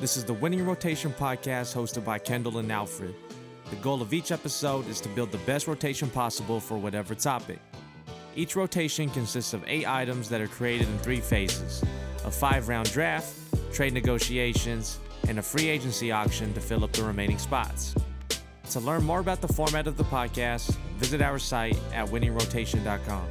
This is the Winning Rotation podcast hosted by Kendall and Alfred. The goal of each episode is to build the best rotation possible for whatever topic. Each rotation consists of eight items that are created in three phases a five round draft, trade negotiations, and a free agency auction to fill up the remaining spots. To learn more about the format of the podcast, visit our site at winningrotation.com.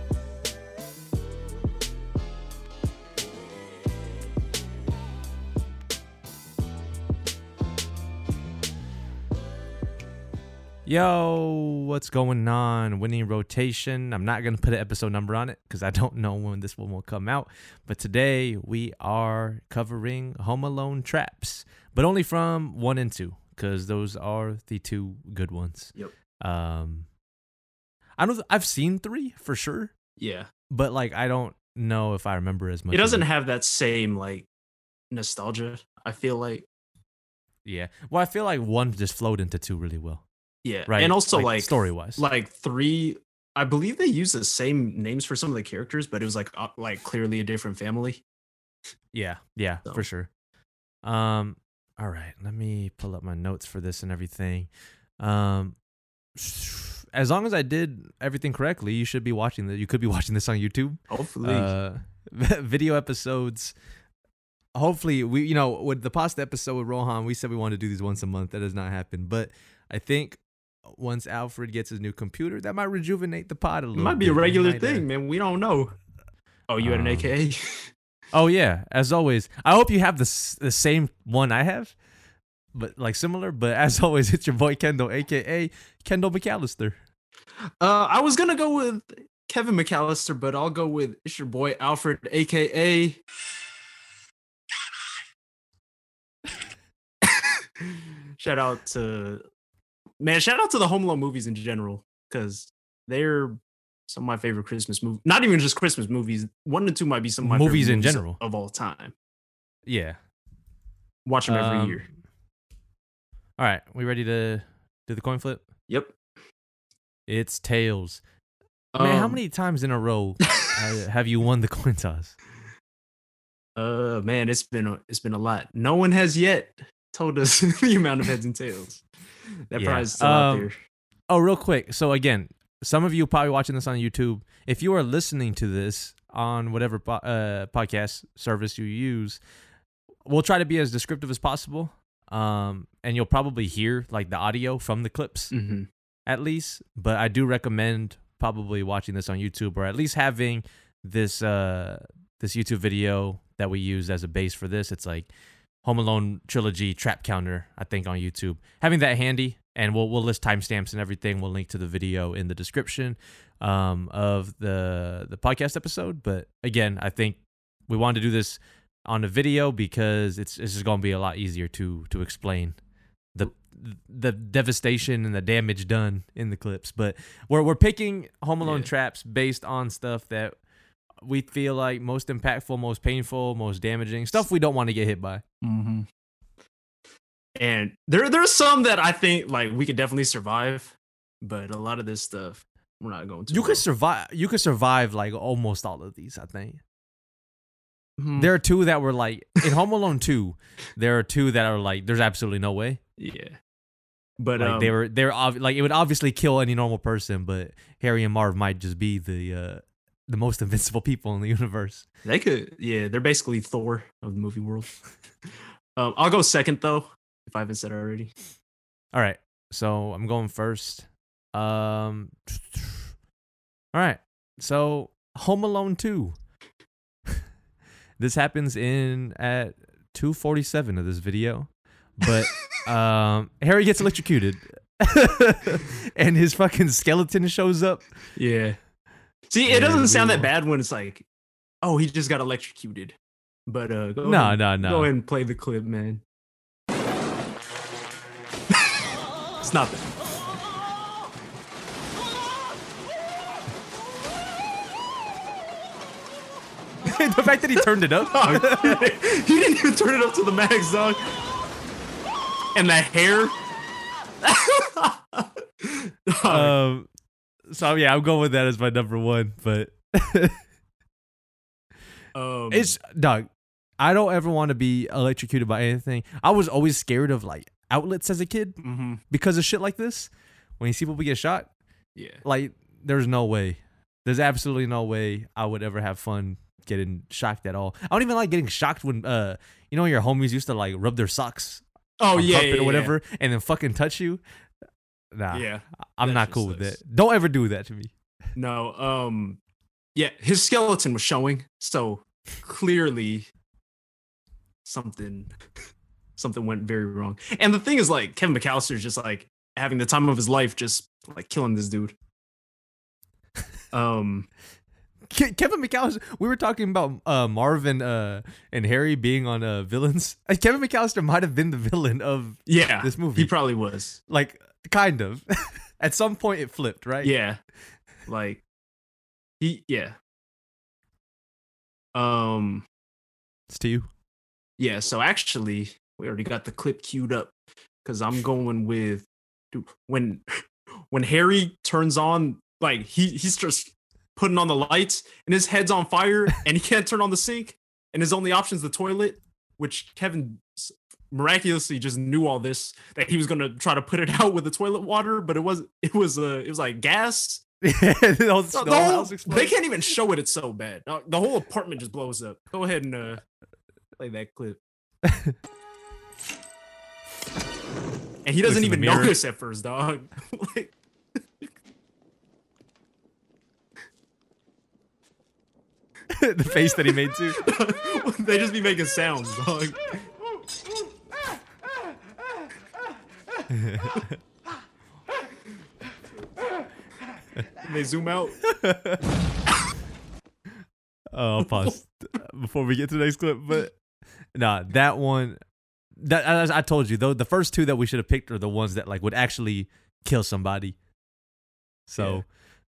Yo, what's going on? Winning rotation. I'm not going to put an episode number on it because I don't know when this one will come out. But today we are covering Home Alone traps, but only from one and two because those are the two good ones. Yep. Um, I don't. I've seen three for sure, Yeah. but like I don't know if I remember as much. It doesn't have that same like nostalgia, I feel like. Yeah. Well, I feel like one just flowed into two really well. Yeah. Right. And also like, story wise. like three I believe they use the same names for some of the characters, but it was like uh, like clearly a different family. Yeah, yeah, So- for sure. Um, all right, let me pull up my notes for this and everything. Um, as long as I did everything correctly, you should be watching that. You could be watching this on YouTube. Hopefully. Uh, video episodes. Hopefully, we you know with the past episode with Rohan, we said we wanted to do these once a month. That has not happened, but I think once Alfred gets his new computer, that might rejuvenate the pod a little. it might be a bit. We regular uh, thing, man. We don't know. Oh, you had an Um, AKA? Oh yeah, as always. I hope you have the the same one I have, but like similar. But as always, it's your boy Kendall, aka Kendall McAllister. Uh I was gonna go with Kevin McAllister, but I'll go with it's your boy Alfred, aka shout out to man, shout out to the Home Alone movies in general, because they're some of my favorite Christmas movies. Not even just Christmas movies. One and two might be some of my Movies favorite in movies general. of all time. Yeah. Watch them every Um, year. All right, we ready to do the coin flip? Yep. It's tails. Man, how Um, many times in a row have you won the coin toss? Uh, man, it's been a, it's been a lot. No one has yet told us the amount of heads and tails. That Yeah, prize is still out um, there. Oh, real quick. So again, some of you probably watching this on YouTube. If you are listening to this on whatever po- uh, podcast service you use, we'll try to be as descriptive as possible. Um, and you'll probably hear like the audio from the clips hmm at least. But I do recommend probably watching this on YouTube or at least having this uh this YouTube video that we use as a base for this. It's like Home Alone trilogy trap counter, I think, on YouTube. Having that handy, and we'll we'll list timestamps and everything. We'll link to the video in the description um, of the the podcast episode. But again, I think we wanted to do this on a video because it's it's just gonna be a lot easier to to explain the the devastation and the damage done in the clips. But we're we're picking Home Alone Yeah. traps based on stuff that we feel like most impactful, most painful, most damaging stuff we don't want to get hit by. hmm And there there's some that I think like we could definitely survive, but a lot of this stuff we're not going to. You could survive. You could survive like almost all of these. I think Mhm. there are two that were like in Home Alone two. There are two that are like there's absolutely no way. yeah, but Like um, they were they're ob- like it would obviously kill any normal person, but Harry and Marv might just be the uh the most invincible people in the universe. They could, yeah. They're basically Thor of the movie world. um, I'll go second though, if I haven't said it already. All right. So I'm going first. Um All right. So Home Alone 2. this happens in at 247 of this video. But um Harry gets electrocuted. and his fucking skeleton shows up. Yeah. See, it doesn't sound that bad when it's like, oh, he just got electrocuted. But uh, go No, ahead, no, Go no. ahead and play the clip, man. it's not that. the fact that he turned it up. he didn't even turn it up to the max, dog. And the hair. Um so yeah, I'm going with that as my number one, but um, it's dog. I don't ever want to be electrocuted by anything. I was always scared of like outlets as a kid Mm-hmm. because of shit like this. When you see people get shot, Yeah. like there's no way. There's absolutely no way I would ever have fun getting shocked at all. I don't even like getting shocked when uh you know your homies used to like rub their socks Oh yeah, yeah, or yeah. whatever and then fucking touch you. Nah, Yeah. I'm not cool with sucks. that. Don't ever do that to me. No. Um. Yeah, his skeleton was showing, so clearly something something went very wrong. And the thing is, like Kevin McAllister is just like having the time of his life, just like killing this dude. Um. Kevin McAllister. We were talking about uh, Marvin uh, and Harry being on uh, villains. Kevin McAllister might have been the villain of Yeah. this movie. He probably was. like kind of. At some point, it flipped, right? Yeah. Like he. Yeah. Um. It's to you. Yeah, so actually, we already got the clip queued up because I'm going with dude, when when Harry turns on like he he's just putting on the lights and his head's on fire and he can't turn on the sink and his only option is the toilet, which Kevin miraculously just knew all this that he was gonna try to put it out with the toilet water, but it was it was uh it was like gas. the whole, The- whole they can't even show it. It's so bad. The whole apartment just blows up. Go ahead and uh, play that clip. and he doesn't even notice at first, dog. like, the face that he made too. they just be making sounds, dog. They zoom out. Oh, I'll pause before we get to the next clip. But nah, that one, that as I told you, though, the first two that we should have picked are the ones that like would actually kill somebody. So,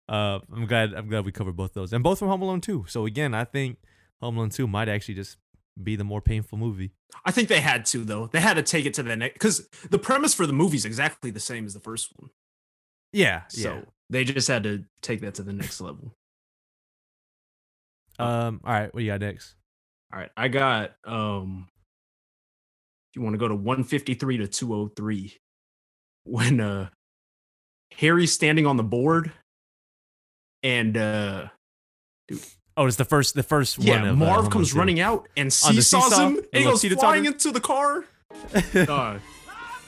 uh, I'm glad I'm glad we covered both those, and both from Home Alone 2. So again, I think Home Alone 2 might actually just be the more painful movie. I think they had to though. They had to take it to the next because the premise for the movie is exactly the same as the first one. Yeah, So yeah. they just had to take that to the next level. Um, all right, what do you got next? All right, I got um if you want to go to 153 to 203 when uh Harry's standing on the board and uh Oh, it's the first, the first one. yeah, of, uh, Marv comes running out and seesaws seesaw? him and he goes flying into the car. Dog.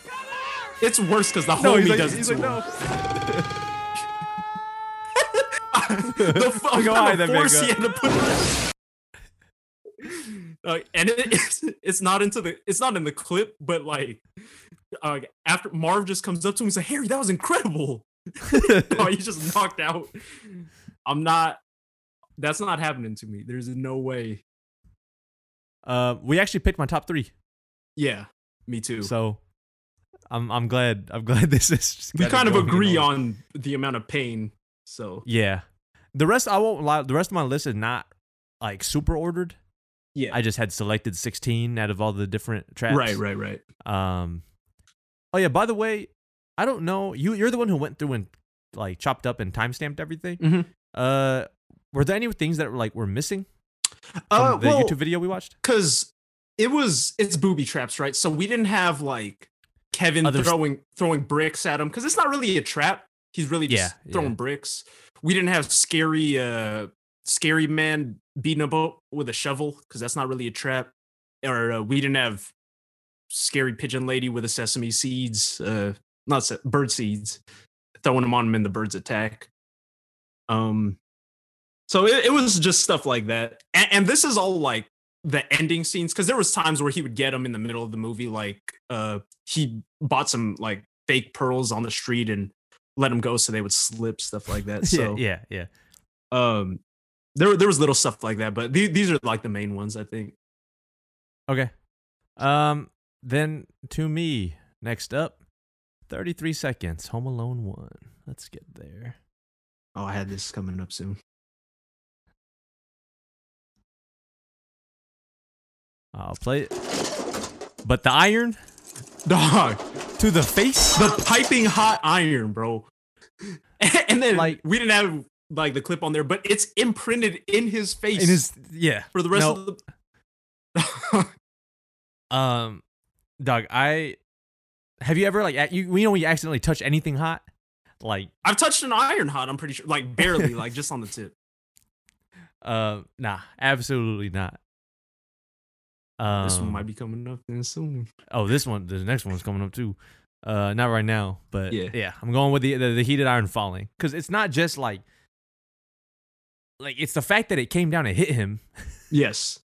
it's worse because the No, homie like, does he's like, no. the fuck Look how high that man force he had to put uh, and it, it's it's not into the it's not in the clip, but like uh, after Marv just comes up to him and says, "Harry, that was incredible." oh, he's just knocked out. I'm not. That's not happening to me. There's no way. uh, we actually picked my top three, Yeah, me too. so I'm I'm glad I'm glad this is. we kind of agree on the amount of pain. So Yeah, the rest I won't lie. The rest of my list is not like super ordered. yeah, I just had selected 16 out of all the different tracks. right, right, right. Um. Oh yeah. By the way, I don't know. You you're the one who went through and like chopped up and time stamped everything. Mhm. Uh, were there any things that were like were missing from Uh, the well, YouTube video we watched? because it was it's booby traps, right? So we didn't have like Kevin throwing throwing bricks at him because it's not really a trap. He's really just Yeah, throwing yeah. bricks. We didn't have scary uh scary man beating a boat with a shovel because that's not really a trap. Or uh, we didn't have scary pigeon lady with a sesame seeds, uh, not se- bird seeds, throwing them on him and the birds attack. Um, so it, it was just stuff like that, and, and this is all like the ending scenes because there was times where he would get them in the middle of the movie, like uh, he bought some like fake pearls on the street and let them go so they would slip, stuff like that. So yeah, yeah, yeah. um, there there was little stuff like that, but the- these are like the main ones, I think. Okay. Um. Then to me, next up, 33 seconds. Home Alone one. Let's get there. Oh, I had this coming up soon. I'll play it. But the iron Dog, to the face. the piping hot iron, bro. And then Like- we didn't have like the clip on there, but it's imprinted in his face in his yeah. for the rest no, of the. Um, dog, I have you ever like you, you know when you accidentally touch anything hot, like I've touched an iron hot. I'm pretty sure, like barely, like just on the tip. uh, nah, absolutely not. Um, this one might be coming up then soon. Oh, this one, the next one's coming up too. Uh, not right now, but yeah, Yeah. I'm going with the the, the heated iron falling because it's not just like like it's the fact that it came down and hit him, Yes.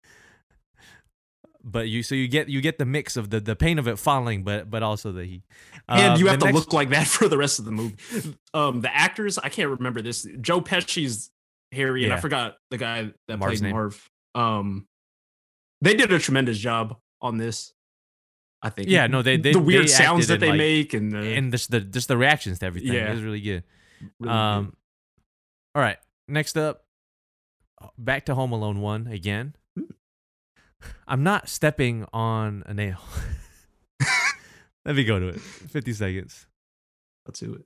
but you so you get you get the mix of the the pain of it falling, but but also the heat. And Uh, you have to next- look like that for the rest of the movie. Um, the actors, I can't remember this. Joe Pesci's Harry, and I forgot the guy that Marv's played name. Marv. Um, they did a tremendous job on this. I think. Yeah, no, they- they- the weird they sounds that they like- make and, the, and just the just the reactions to everything. Yeah. It was really good. really Um, all right. Next up, back to Home Alone one again. Hmm. I'm not stepping on a nail. Let me go to it. Fifty seconds. good. let's do it.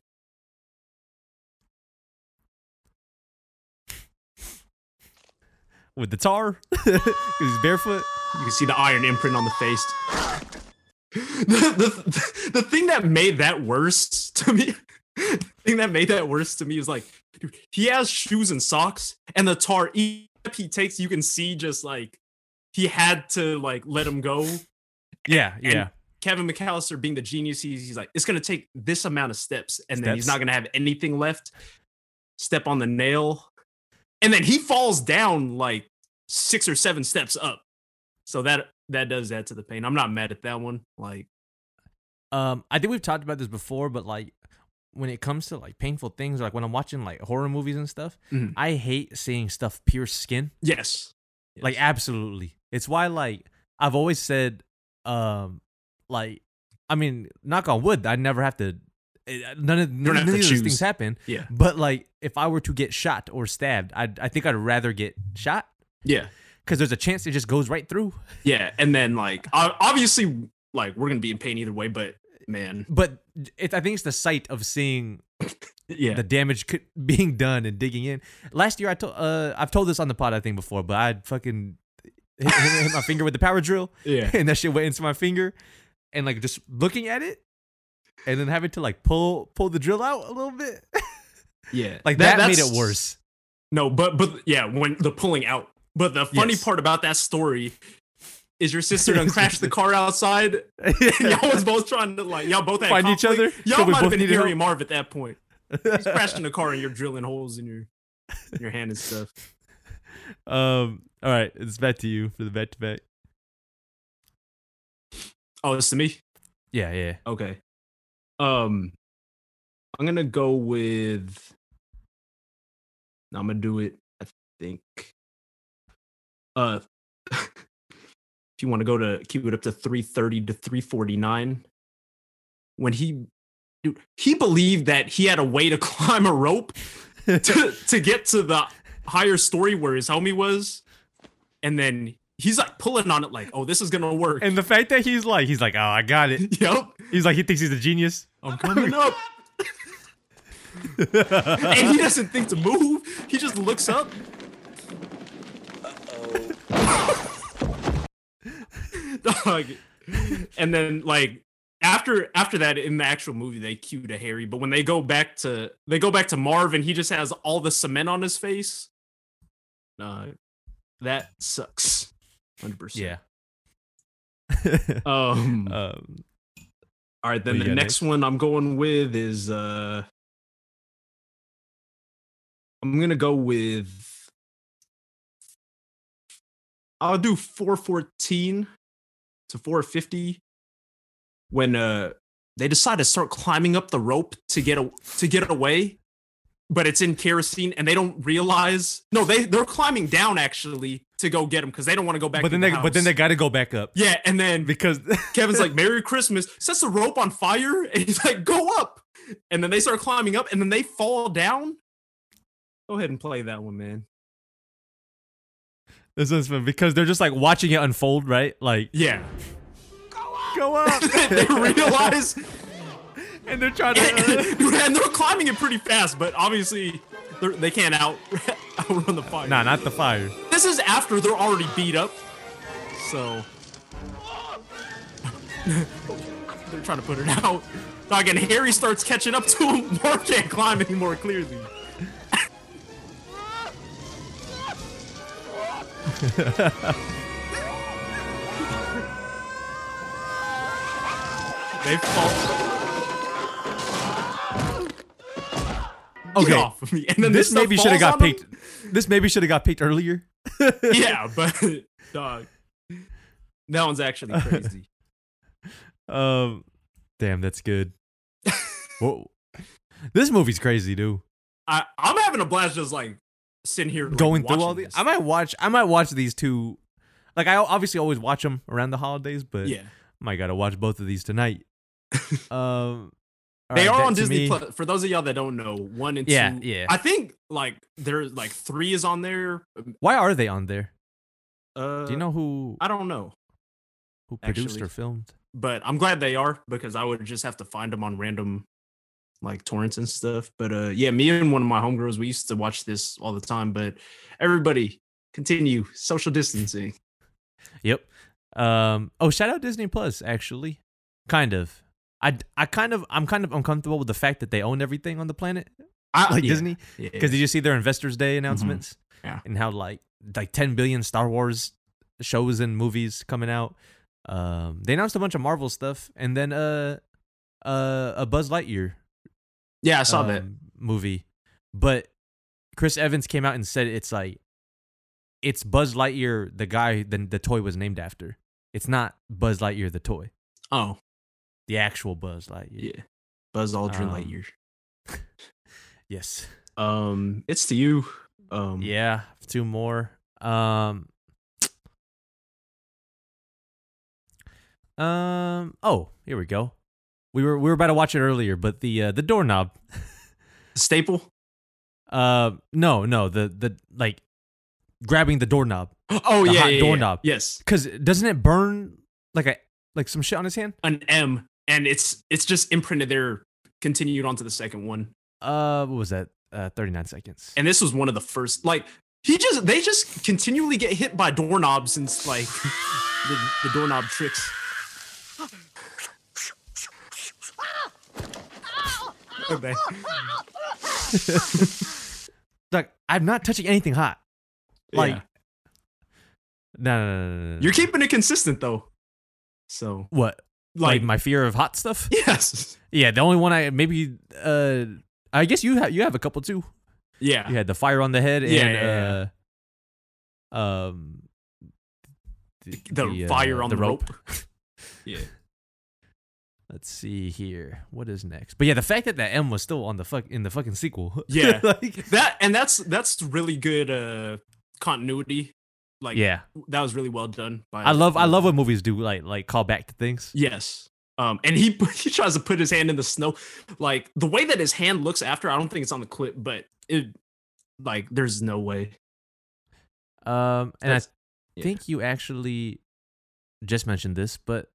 With the tar because he's barefoot. You can see the iron imprint on the face. the, the, the thing that made that worse to me, the thing that made that worse to me is like, dude, he has shoes and socks, and the tar he takes, you can see just like he had to like let him go. Yeah, And yeah. Kevin McAllister, being the genius, he's, he's like, it's gonna take this amount of steps, and then he's not gonna have anything left. Step on the nail, and then he falls down like six or seven steps up. So that that does add to the pain. I'm not mad at that one. Like, Um, I think we've talked about this before, but like when it comes to like painful things, like when I'm watching like horror movies and stuff, Mhm. I hate seeing stuff pierce skin. yes, Like absolutely. It's why like I've always said, um, like I mean, knock on wood, I never have to. Eh, None of none, of these things happen. yeah, But like, if I were to get shot or stabbed, I I think I'd rather get shot yeah, because there's a chance it just goes right through. yeah. And then like, obviously, like we're gonna be in pain either way. But man, But it, I think it's the sight of seeing yeah, the damage c- being done and digging in. Last year, I told uh, I've told this on the pod I think before, but I'd fucking hit, hit, hit my finger with the power drill, yeah, and that shit went into my finger, and like just looking at it, and then having to like pull pull the drill out a little bit, yeah. like that, made it worse. No, but but yeah, when the pulling out. But the funny Yes. part about that story is your sister done crashed the car outside. and y'all was both trying to like y'all both had Find each other? Y'all might have been Harry help? Marv at that point. He's crashed in the car and you're drilling holes in your in your hand and stuff. um. All right, it's back to you for the back to back. Oh, it's to me. Yeah, yeah. Okay. Um, I'm gonna go with. I'm gonna do it. I think. Uh, if you want to go to keep it up to 330 to 349, when he, dude, he believed that he had a way to climb a rope to to get to the higher story where his homie was, and then he's like pulling on it like, oh, this is gonna work. and the fact that he's like, he's like, oh, I got it. yep, He's like, he thinks he's a genius. I'm coming up. and he doesn't think to move. He just looks up. Dog. And then like after after that in the actual movie they cue to Harry, but when they go back to they go back to Marv and he just has all the cement on his face. Uh, that sucks. 100%. yeah. Um um. All right, then the next one I'm going with is uh I'm gonna go with I'll do 414 to 450 when uh they decide to start climbing up the rope to get a, to get away, but it's in kerosene and they don't realize no they they're climbing down actually to go get him because they don't want to go back. But then the they, but then they got to go back up yeah, and then because Kevin's like, Merry Christmas, sets the rope on fire, and he's like, go up. And then they start climbing up, and then they fall down. Go ahead and play that one, man. this is fun because they're just like watching it unfold, right? Like Yeah. go up go up, they realize, and they're trying to. Uh, and they're climbing it pretty fast, but obviously they're, they can't out outrun the fire. nah, not the fire. This is after they're already beat up. So they're trying to put it out. Dog, and Harry starts catching up to him. Marv can't climb anymore, clearly. they fall. Okay. off of me. And then This maybe should have got picked. This maybe should have got picked earlier. Yeah, but dog, that one's actually crazy. Um, damn, that's good. Whoa. This movie's crazy, dude. I, I'm having a blast just like sitting here like, Going through all these, this. I might watch. I might watch these two. Like I obviously always watch them around the holidays, but yeah, I might gotta watch both of these tonight. um, all they right, are on Disney me- Plus. For those of y'all that don't know, one and Yeah, two. yeah. I think like there's like three is on there. Why are they on there? Uh, Do you know who I don't know, who produced actually. or filmed? but I'm glad they are because I would just have to find them on random like torrents and stuff. But uh, yeah, me and one of my homegirls we used to watch this all the time. But everybody continue social distancing. Yep. Um. Oh, shout out Disney Plus. Actually, kind of. I, I kind of I'm kind of uncomfortable with the fact that they own everything on the planet, I, like yeah, Disney. yeah. Because did you see their Investors Day announcements? Yeah. And how like like 10 billion Star Wars shows and movies coming out. Um, they announced a bunch of Marvel stuff, and then uh, uh, a Buzz Lightyear yeah, I saw that. um, movie. But Chris Evans came out and said it's like it's Buzz Lightyear, the guy the the toy was named after. It's not Buzz Lightyear the toy, Oh, the actual Buzz Lightyear. yeah. Buzz Aldrin Um, Lightyear. Yes. Um, it's to you. Um, Yeah, two more. Um Um oh, here we go. We were we were about to watch it earlier, but the uh, the doorknob. staple. Uh no, no, the the like grabbing the doorknob. Oh The yeah, hot yeah, yeah. doorknob. Yes, Cuz doesn't it burn like a like some shit on his hand? an M, and it's it's just imprinted there. Continued on to the second one, Uh what was that? Uh 39 seconds. and this was one of the first. Like he just they just continually get hit by doorknobs since like the, the doorknob tricks. Okay. like I'm not touching anything hot. Like Yeah. no, no, no, no, no, no. You're keeping it consistent though. So what? Like, like, my fear of hot stuff? yes, Yeah, the only one I maybe uh I guess you have you have a couple too. yeah, You had the fire on the head and Yeah, yeah, uh um the, uh, fire on the, rope. yeah, Let's see here. What is next? But yeah, the fact that that M was still on the fuck in the fucking sequel. Yeah. like, that and that's that's really good uh continuity. Like yeah. that was really well done. By I love I love when movies do like like call back to things. Yes. Um, and he he tries to put his hand in the snow, like the way that his hand looks after. I don't think it's on the clip, but it like there's no way. Um and I yeah. think you actually just mentioned this, but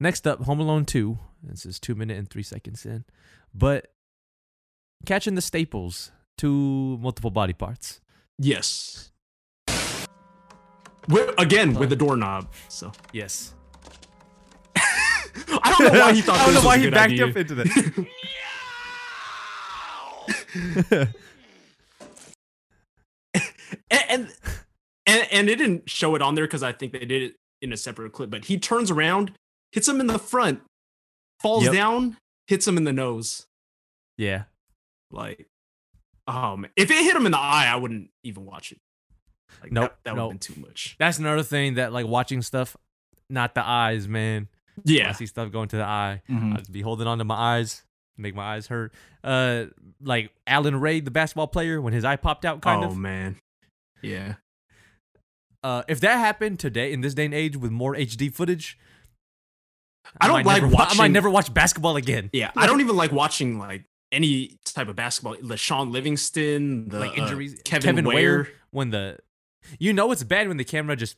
next up, Home Alone 2. This is two minute and three seconds in. But catching the staples to multiple body parts. Yes. With, again with the doorknob. So Yes. I don't know why he thought. I don't know why he backed idea. up into that. and, and and and it didn't show it on there because I think they did it in a separate clip. But he turns around, hits him in the front, falls Yep. down, hits him in the nose. yeah. Like, um, if it hit him in the eye, I wouldn't even watch it. Like, Nope, that, that would nope. have been too much. That's another thing that like watching stuff, not the eyes, man. When I see stuff going to the eye. Mhm. I'd be holding on to my eyes, make my eyes hurt. Uh, like Allan Ray, the basketball player, when his eye popped out, kind oh of. Oh man, yeah. Uh, if that happened today in this day and age with more HD footage, I don't like never, wa- I might never watch basketball again. Yeah, I don't even like watching like any type of basketball. The Shaun Livingston, the Like uh, injuries. Kevin, Kevin Ware. Ware. When the, you know, it's bad when the camera just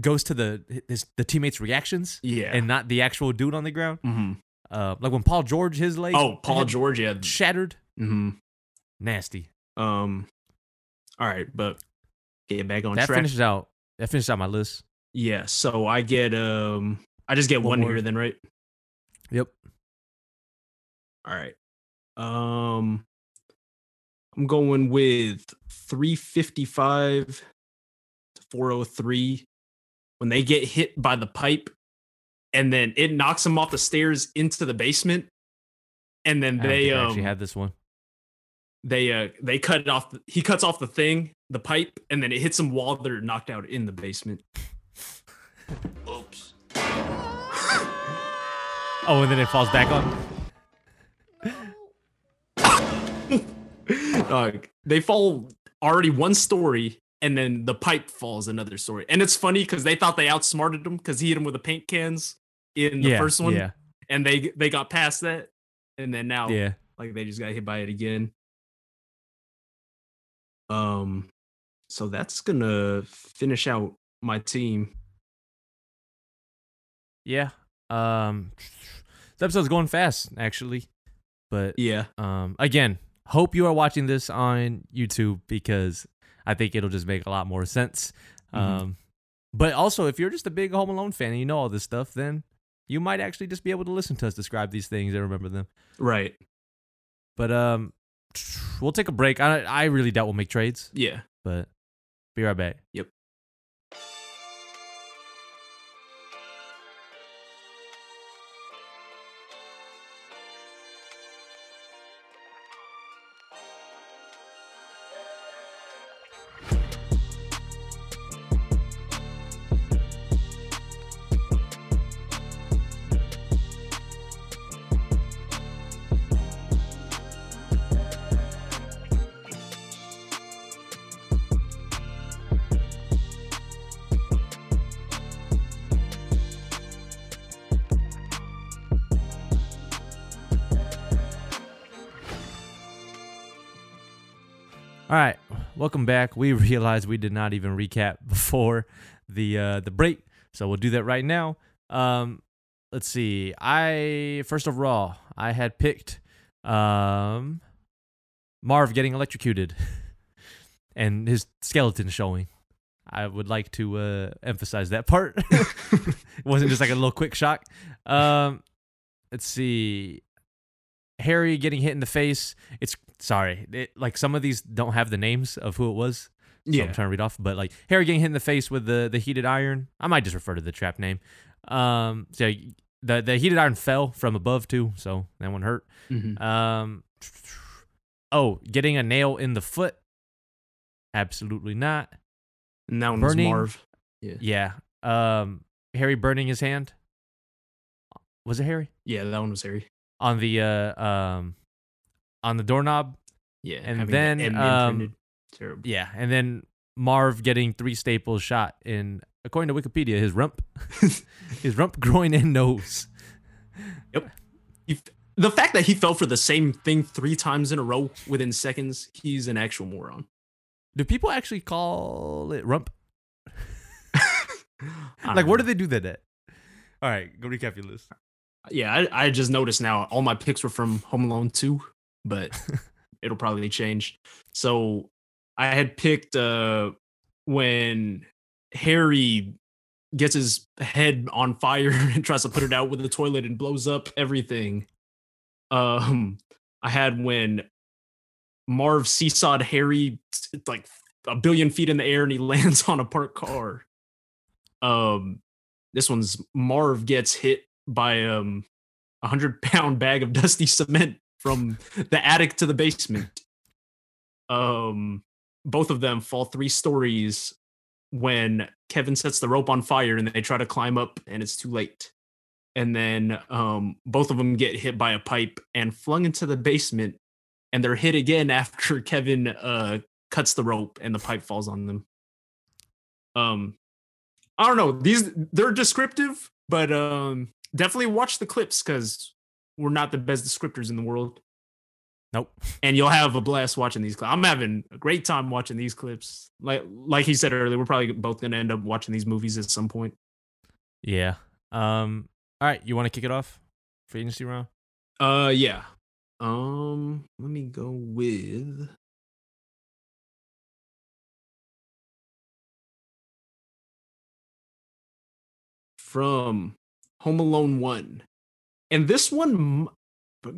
goes to the his, the teammates' reactions Yeah, and not the actual dude on the ground. Mhm. Uh, like when Paul George, his leg. oh Paul George, yeah. shattered. hmm Nasty. Um, all right, but get back on that track. finishes out. That finishes out my list. Yeah, so I get um I just get One one, here then, right? Yep. All right. Um I'm going with 355 to 403 when they get hit by the pipe and then it knocks them off the stairs into the basement and then they think I um actually had this one. they uh they cut it off he cuts off the thing the pipe and then it hits them while they're knocked out in the basement oops Oh, and then it falls back on. Dog, they fall already one story and then the pipe falls another story and it's funny because they thought they outsmarted him because he hit him with the paint cans in the yeah, first one Yeah. and they they got past that and then now Yeah. like they just got hit by it again um so that's gonna finish out my team Yeah. Um this episode's going fast, actually. But yeah um again, hope you are watching this on YouTube because I think it'll just make a lot more sense. Mhm. Um but also if you're just a big Home Alone fan and you know all this stuff, then you might actually just be able to listen to us describe these things and remember them. right But um we'll take a break. I I really doubt we'll make trades, yeah but be right back. Yep. Back. We realized we did not even recap before the uh, the break, so we'll do that right now. Um, let's see. I first overall, I had picked um, Marv getting electrocuted and his skeleton showing. I would like to uh, emphasize that part. it wasn't just like a little quick shock. Um, let's see. Harry getting hit in the face. It's sorry, it, like some of these don't have the names of who it was. So yeah I'm trying to read off, but like Harry getting hit in the face with the the heated iron. I might just refer to the trap name. Um, so the the heated iron fell from above too, so that one hurt. Mhm. Um, oh, getting a nail in the foot. Absolutely not. and that one Burning- was marv Yeah. Yeah. Um, Harry burning his hand. Was it Harry yeah that one was harry on the uh um on the doorknob? yeah And the then, um, terrible Yeah, and then Marv getting three staples shot in, according to Wikipedia, his rump, his rump, groin, and nose. He f- the fact that he fell for the same thing three times in a row within seconds, he's an actual moron. Do people actually call it rump? Like, where do they do that at? All right, go recap your list. Yeah, I, I just noticed now all my picks were from Home Alone 2, but it'll probably change. So I had picked uh when Harry gets his head on fire and tries to put it out with the toilet and blows up everything. Um I had when Marv seesawed Harry like a billion feet in the air and he lands on a parked car. Um this one's Marv gets hit by um a hundred pound bag of dusty cement from the attic to the basement. Um, both of them fall three stories when Kevin sets the rope on fire and they try to climb up and it's too late. And then um, both of them get hit by a pipe and flung into the basement, and they're hit again after Kevin uh, cuts the rope and the pipe falls on them. Um, I don't know. These they're descriptive, but um, definitely watch the clips because we're not the best descriptors in the world. Nope. And you'll have a blast watching these clips. I'm having a great time watching these clips. Like like he said earlier, we're probably both gonna end up watching these movies at some point. Yeah. Um. All right, you want to kick it off for agency round? Uh yeah. Um let me go with from Home Alone 1. And this one, uh,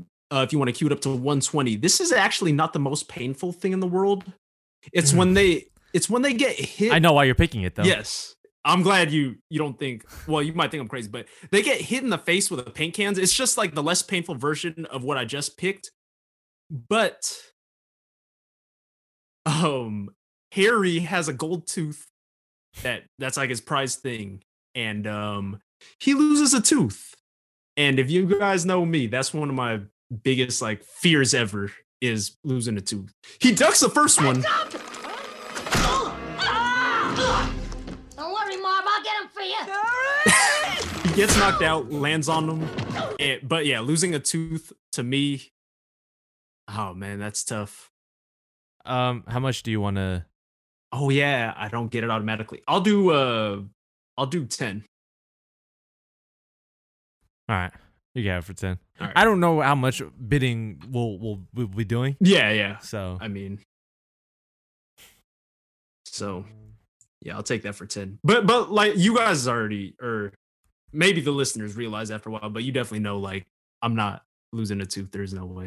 if you want to cue it up to 120, this is actually not the most painful thing in the world. It's Mm. when they it's when they get hit. I know why you're picking it though. Yes. I'm glad you you don't think well, you might think I'm crazy, but they get hit in the face with the paint cans. It's just like the less painful version of what I just picked. But um Harry has a gold tooth that that's like his prize thing. And um he loses a tooth. And if you guys know me, that's one of my biggest like fears ever is losing a tooth. He ducks the first one. Don't worry, Marv. I'll get him for you. he gets knocked out, lands on them. and- but yeah, losing a tooth to me, oh man, that's tough. Um, how much do you want to? Oh yeah, I don't get it automatically. I'll do uh, I'll do ten. All right, you got it for ten. Right. I don't know how much bidding we'll we'll, we'll be doing. Yeah, yeah. So I mean, so yeah, I'll take that for ten. But but like you guys already, or maybe the listeners realize after a while, but you definitely know like I'm not losing a tooth. There's no way.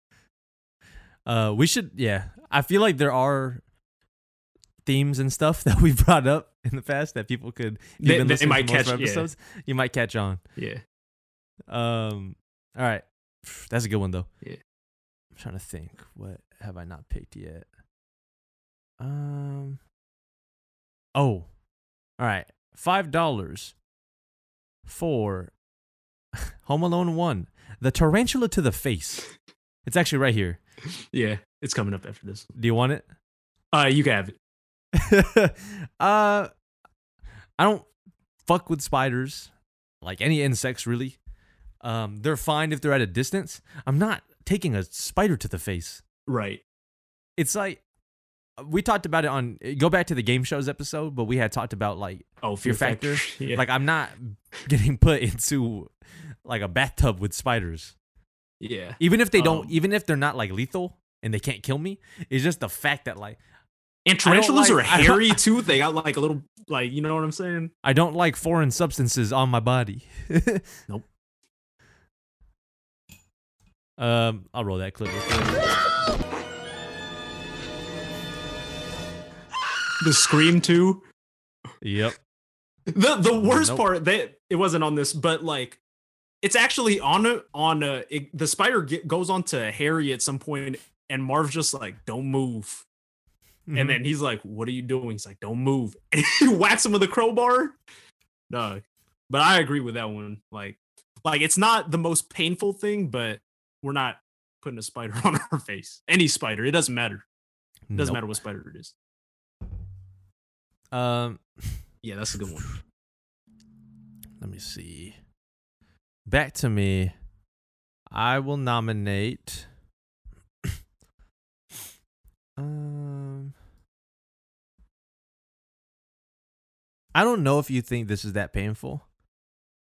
uh, we should. Yeah, I feel like there are themes and stuff that we brought up in the past that people could They- even they listen might to most of catch- our yeah. episodes. You might catch on. Yeah. Um, all right, that's a good one though. Yeah. I'm trying to think. What have I not picked yet? Um. Oh, all right. Five dollars for Home Alone One. The tarantula to the face. It's actually right here. Yeah, it's coming up after this. Do you want it? Uh, you can have it. uh, I don't fuck with spiders, like any insects really. Um, they're fine if they're at a distance. I'm not taking a spider to the face. Right. It's like we talked about it on go back to the game shows episode, but we had talked about like Oh, fear factor. yeah. like I'm not getting put into like a bathtub with spiders. yeah. Even if they don't, Um, even if they're not like lethal and they can't kill me, it's just the fact that like And tarantulas like- are I hairy too. They got like a little, like you know what I'm saying? I don't like foreign substances on my body. Nope. Um, I'll roll that clip. Real quick. The scream too. Yep. The the worst Nope. part that it wasn't on this, but like it's actually on a, on a, it, the spider get, goes on to Harry at some point, and Marv's just like, "Don't move," Mhm. and then he's like, "What are you doing?" He's like, "Don't move," and he whacks him with a crowbar. No, but I agree with that one. Like, like it's not the most painful thing, but we're not putting a spider on our face. Any spider, it doesn't matter. It doesn't Nope. matter what spider it is. Um, Yeah, that's a good one. let me see. Back to me. I will nominate. um, I don't know if you think this is that painful,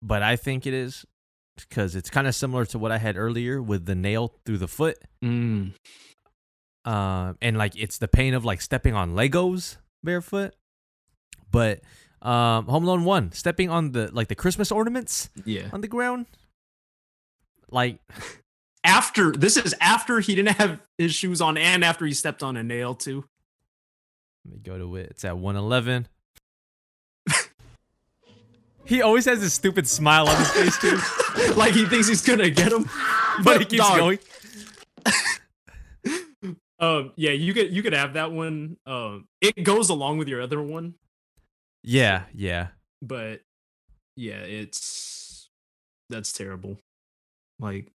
but I think it is because it's kind of similar to what I had earlier with the nail through the foot. Mm. um, and like it's the pain of like stepping on Legos barefoot. But um, Home Alone One, stepping on the like the Christmas ornaments Yeah. on the ground, like after this is after he didn't have his shoes on and after he stepped on a nail too. let me go to it. It's at one eleven. He always has this stupid smile on his face too, like he thinks he's gonna get him. but he keeps dog, going. Um, yeah, you could you could have that one. Um, it goes along with your other one, Yeah, yeah. but yeah, it's that's terrible. Like,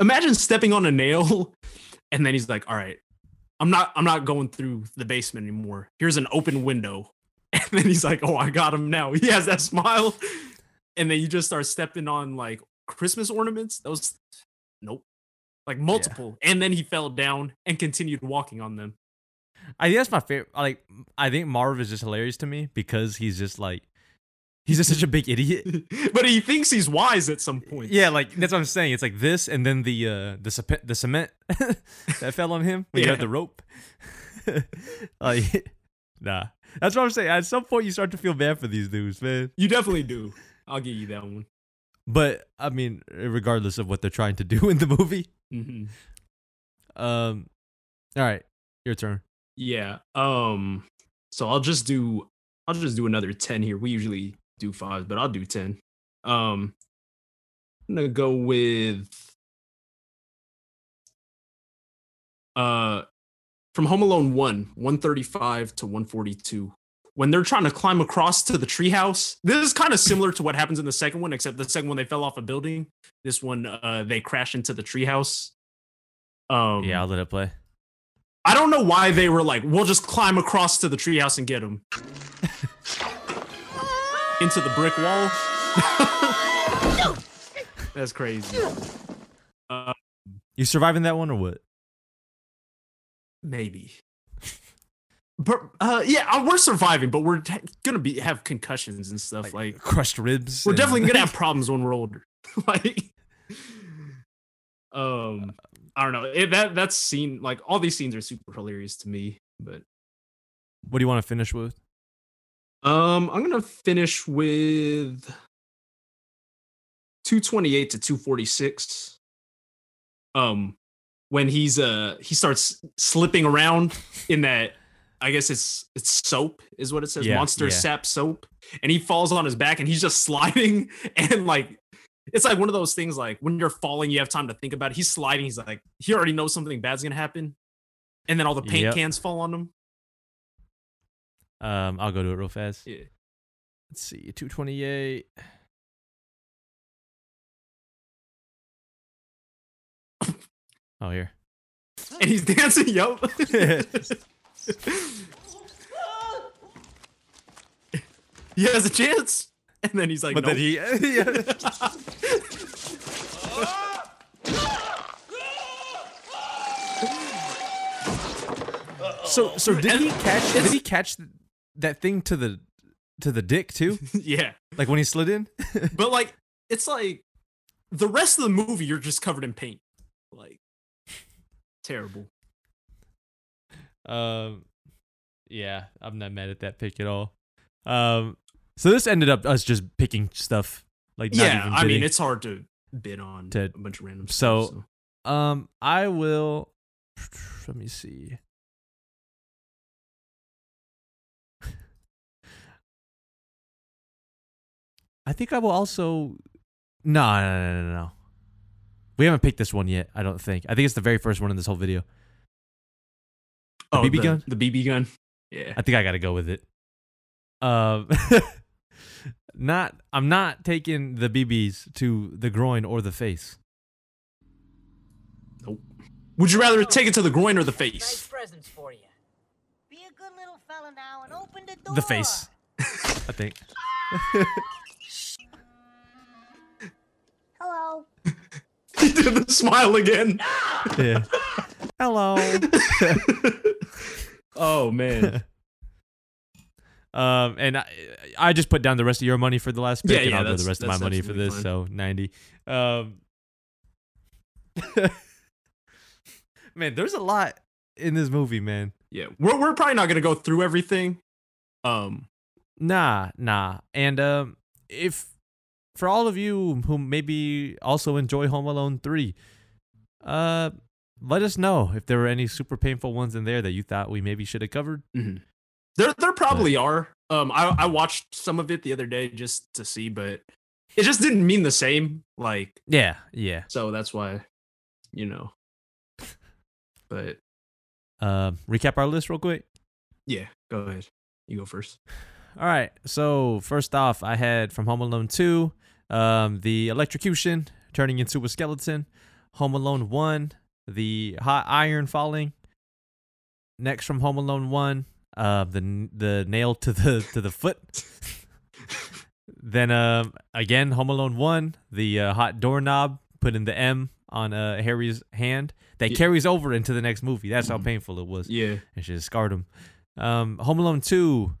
imagine stepping on a nail, and then he's like, "All right, I'm not I'm not going through the basement anymore. Here's an open window." And then he's like, "Oh, I got him now." He has that smile, and then you just start stepping on like Christmas ornaments. Those, nope, like multiple. And then he fell down and continued walking on them. I think that's my favorite. Like, I think Marv is just hilarious to me because he's just like, he's just such a big idiot. but he thinks he's wise at some point. Yeah, like that's what I'm saying. It's like this, and then the uh the cement the cement that fell on him when you Yeah. had the rope. like nah. That's what I'm saying. At some point, you start to feel bad for these dudes, man. You definitely do. I'll give you that one. But I mean, regardless of what they're trying to do in the movie, hmm um, all right, your turn. Yeah. Um. So I'll just do. I'll just do another ten here. We usually do five, but I'll do ten. Um. I'm gonna go with. Uh, from Home Alone one, one thirty five to one forty two. When they're trying to climb across to the treehouse, this is kind of similar to what happens in the second one, except the second one they fell off a building. This one, uh, they crash into the treehouse. Um, yeah, I'll let it play. I don't know why they were like, we'll just climb across to the treehouse and get him. Into the brick wall. That's crazy. Uh, You surviving that one or what? Maybe. But uh, yeah, uh, we're surviving, but we're t- gonna be have concussions and stuff. Like, crushed ribs. we're and- definitely gonna have problems when we're older. like, um, I don't know. It, that that scene, like, all these scenes are super hilarious to me. But What do you want to finish with? Um, I'm gonna finish with 228 to 246. Um, when he's uh he starts slipping around in that I guess it's it's soap is what it says yeah, monster yeah. sap soap. And he falls on his back and he's just sliding and like it's like one of those things like when you're falling you have time to think about it. He's sliding he's like he already knows something bad's gonna happen. And then all the paint yep. cans fall on him. Um I'll go to it real fast. Yeah. Let's see 228 Oh, here. And he's dancing, yup. he has a chance. And then he's like, but then he, yeah. so so did he catch? Did he catch that thing to the to the dick too? yeah. Like when he slid in? But like, it's like the rest of the movie, you're just covered in paint. Like, terrible. Um, yeah, I'm not mad at that pick at all. Um, so this ended up us just picking stuff like yeah. I mean, it's hard to bid on To- a bunch of random so- stuff. Um, I will. Let me see. I think I will also. No, no, no, no, no. We haven't picked this one yet. I don't think. I think it's the very first one in this whole video. Oh, BB gun? The BB gun. Yeah. I think I got to go with it. Um, not. I'm not taking the BBs to the groin or the face. Nope. Would you rather take it to the groin or the Nice face? presents for you. Be a good little fella now and open the door. The face. I think. Hello. he did the smile again. Yeah. Hello. oh man. Um, and I, I just put down the rest of your money for the last pick, Yeah, and yeah, I'll do the rest of my money for this. fine. So ninety. Um, man, there's a lot in this movie, man. Yeah. We're we're probably not gonna go through everything. Um. Nah, nah. And um, if for all of you who maybe also enjoy Home Alone three, uh, let us know if there were any super painful ones in there that you thought we maybe should have covered. mhm. There there probably are. Um. I I watched some of it the other day just to see, but it just didn't mean the same. Like Yeah, yeah. so that's why, you know. But Um, recap our list real quick. yeah, go ahead. You go first. All right. So first off, I had from Home Alone 2, um, the electrocution turning into a skeleton. Home Alone 1, the hot iron falling. Next from Home Alone 1, uh, the the nail to the to the foot. then um, again Home Alone 1, the uh, hot doorknob put in the M on uh, Harry's hand that Yeah. carries over into the next movie. That's how Mhm. painful it was Yeah. and she just scarred him. Um, Home Alone two,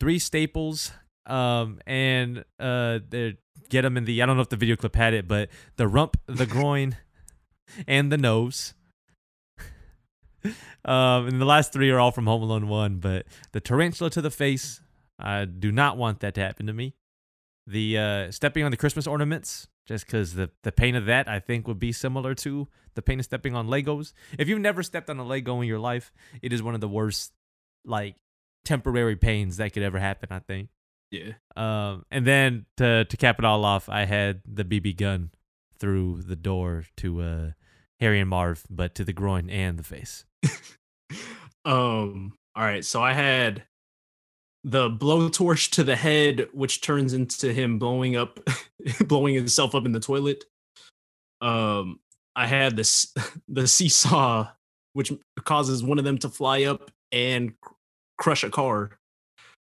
three staples, um, and uh, they get him in the. I don't know if the video clip had it, but the rump, the groin, and the nose. um, and the last three are all from Home Alone One. But the tarantula to the face, I do not want that to happen to me. The uh, stepping on the Christmas ornaments, just because the the pain of that, I think, would be similar to the pain of stepping on Legos. If you've never stepped on a Lego in your life, it is one of the worst, like, temporary pains that could ever happen. I think. Yeah. Um, and then to to cap it all off, I had the BB gun through the door to uh, Harry and Marv, but to the groin and the face. um. All right. So I had the blowtorch to the head, which turns into him blowing up, blowing himself up in the toilet. Um. I had this the seesaw, which causes one of them to fly up and cr- crush a car.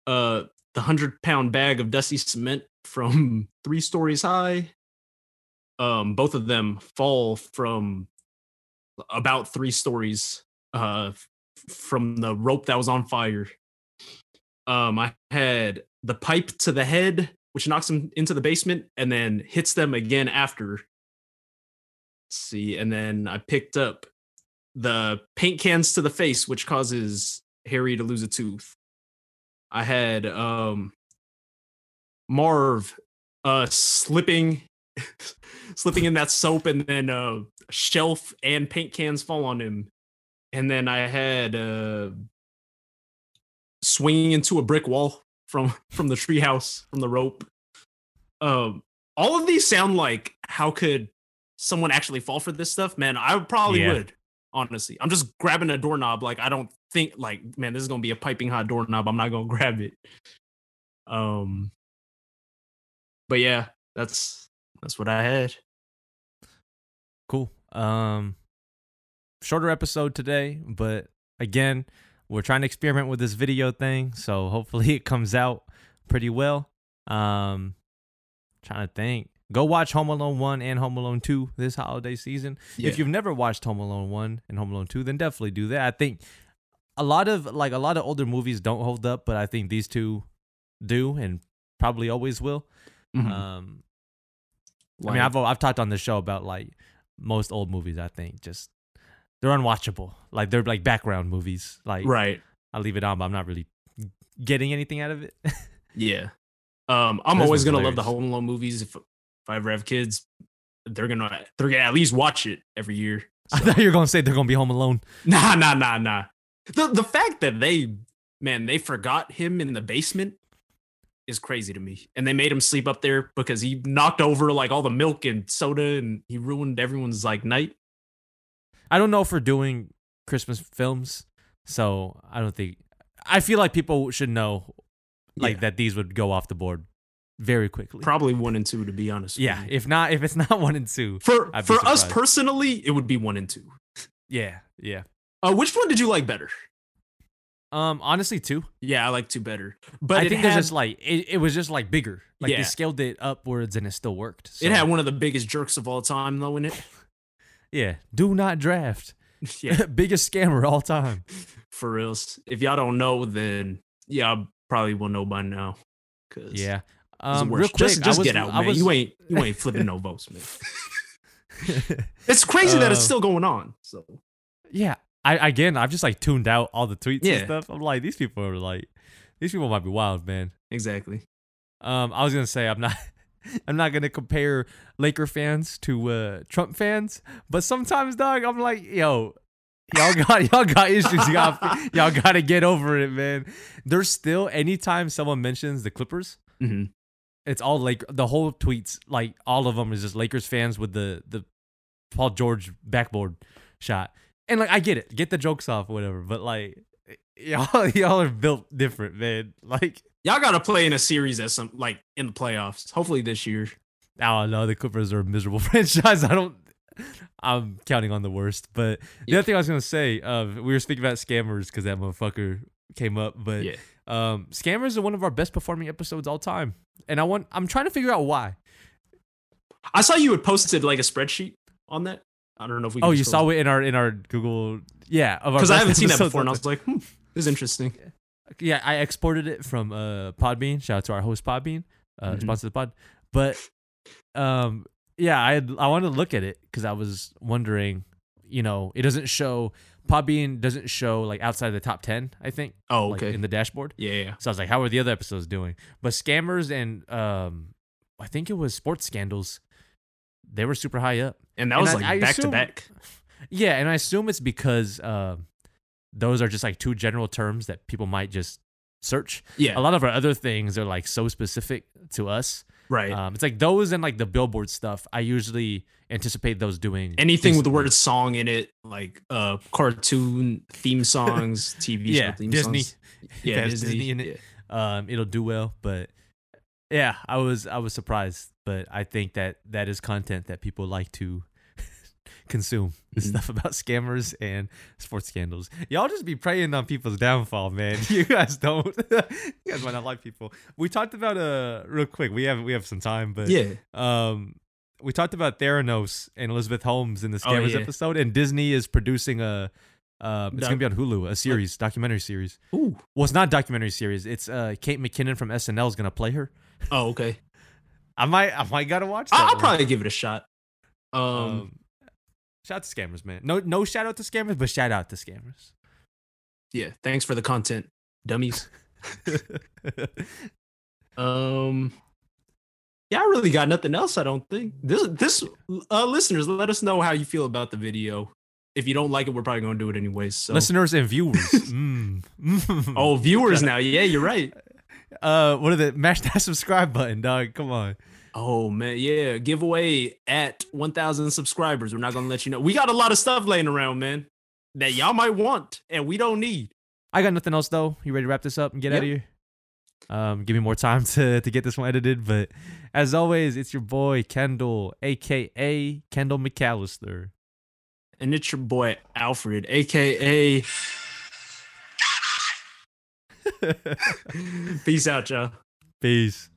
Uh, the hundred pound bag of dusty cement from three stories high. Um, both of them fall from about three stories uh from the rope that was on fire. Um, I had the pipe to the head, which knocks them into the basement and then hits them again after. Let's see, and then I picked up the paint cans to the face, which causes Harry to lose a tooth. I had um Marv uh slipping slipping in that soap and then uh shelf and paint cans fall on him. And then I had uh swinging into a brick wall from from the treehouse from the rope. Um all of these sound like how could someone actually fall for this stuff? Man, I probably Yeah. would. Honestly, I'm just grabbing a doorknob. Like I don't think like man, this is gonna be a piping hot doorknob. I'm not gonna grab it. Um, but yeah, that's that's what I had. Cool. Um, shorter episode today, but again, we're trying to experiment with this video thing, so hopefully it comes out pretty well. Um, trying to think. Go watch Home Alone 1 and Home Alone 2 this holiday season. If you've never watched Home Alone 1 and Home Alone 2, then definitely do that. I think a lot of like a lot of older movies don't hold up, but I think these two do and probably always will. Mhm. Um I mean, I've I've talked on the show about like most old movies. I think just they're unwatchable. Like they're like background movies. Like right, I leave it on, but I'm not really getting anything out of it. yeah. Um, I'm This always gonna love the. Home Alone movies. If if I ever have kids, they're gonna they're gonna at least watch it every year. I thought you were gonna say they're gonna be home alone. Nah, nah, nah, nah. The the fact that they man they forgot him in the basement is crazy to me, and they made him sleep up there because he knocked over like all the milk and soda, and he ruined everyone's like night. I don't know if we're doing Christmas films, so I don't think. I feel like people should know, like Yeah. that these would go off the board very quickly. Probably one and two, to be honest. yeah, if not, if it's not one and two, for I'd for us personally, it would be one and two. yeah, yeah. Uh, which one did you like better? Um, honestly, two. Yeah, I like two better, but I it think had, there's just like it, it was just like bigger. Like Yeah. they scaled it upwards and it still worked. it had one of the biggest jerks of all time though in it. yeah. Do not draft. yeah, Biggest scammer all time. for reals. If y'all don't know, then yeah, I probably will know by now. Cause Yeah. Um, real quick, just, just was, get out, man. was, You ain't you ain't flipping no votes, man. It's crazy that it's Uh, still going on. So yeah. I again, I've just like tuned out all the tweets Yeah. and stuff. I'm like, these people are like, these people might be wild, man. exactly. Um, I was gonna say I'm not. I'm not gonna compare Laker fans to uh, Trump fans, but sometimes, dog, I'm like, yo, y'all got y'all got issues. Y'all got to get over it, man. There's still anytime someone mentions the Clippers, hmm it's all like the whole tweets, like all of them is just Lakers fans with the the Paul George backboard shot, and like I get it, get the jokes off, whatever, but like y'all y'all are built different, man. Like Y'all got to play in a series at some like in the playoffs. Hopefully this year. I don't know. The Clippers are a miserable franchise. I don't. I'm counting on the worst. But the Yeah. other thing I was gonna say, uh, we were speaking about scammers because that motherfucker came up. But Yeah. um, scammers are one of our best performing episodes all time, and I want. I'm trying to figure out why. I saw you had posted like a spreadsheet on that. I don't know if we. Oh, you saw it in our in our Google. Yeah, of our because I haven't seen that before, and I was like, hmm, this is interesting. yeah, I exported it from uh Podbean. Shout out to our host Podbean, uh, Mhm. sponsor the pod. But um, yeah, I I wanted to look at it because I was wondering, you know, it doesn't show Podbean doesn't show like outside the top ten. I think. Oh, like, okay. in the dashboard. yeah, yeah. So I was like, how are the other episodes doing? But scammers and um, I think it was sports scandals. They were super high up. And that And was I- like I back assume- to back. Yeah, and I assume it's because um, those are just like two general terms that people might just search. Yeah, A lot of our other things are like so specific to us. Right. Um, it's like those and like the billboard stuff. I usually anticipate those doing Anything with the word song in it, like uh cartoon theme songs, TV Yeah, show theme Disney. songs. Yeah, Disney, Disney in it. yeah. um, it'll do well. But yeah, I was I was surprised, but I think that that is content that people like to consume. Mhm. Stuff about scammers and sports scandals. Y'all just be preying on people's downfall, man. You guys don't. you guys might not like people. We talked about uh real quick. We have we have some time, but Yeah. um. We talked about Theranos and Elizabeth Holmes in the Oh, scammers yeah. episode, and Disney is producing a, um, it's gonna be on Hulu, a series, documentary series. Ooh. Well, it's not a documentary series. It's uh Kate McKinnon from SNL is gonna play her. Oh, okay. I might I might gotta watch I'll one. probably give it a shot. Um, um, shout out to scammers, man. No no shout out to scammers, but shout out to scammers. yeah. Thanks for the content, dummies. Um, yeah, I really got nothing else. I don't think this. This uh, listeners, let us know how you feel about the video. If you don't like it, we're probably gonna do it anyways. So, Listeners and viewers. Mm. oh, viewers now. Yeah, you're right. uh, what are the mash that subscribe button, dog? Come on. Oh man, yeah. Giveaway at 1,000 subscribers. We're not gonna let you know. We got a lot of stuff laying around, man, that y'all might want and we don't need. I got nothing else though. You ready to wrap this up and get out of here? Um, give me more time to to get this one edited, but as always, it's your boy Kendall, aka Kendall McCallister. And it's your boy Alfred, aka Peace out, y'all. Peace.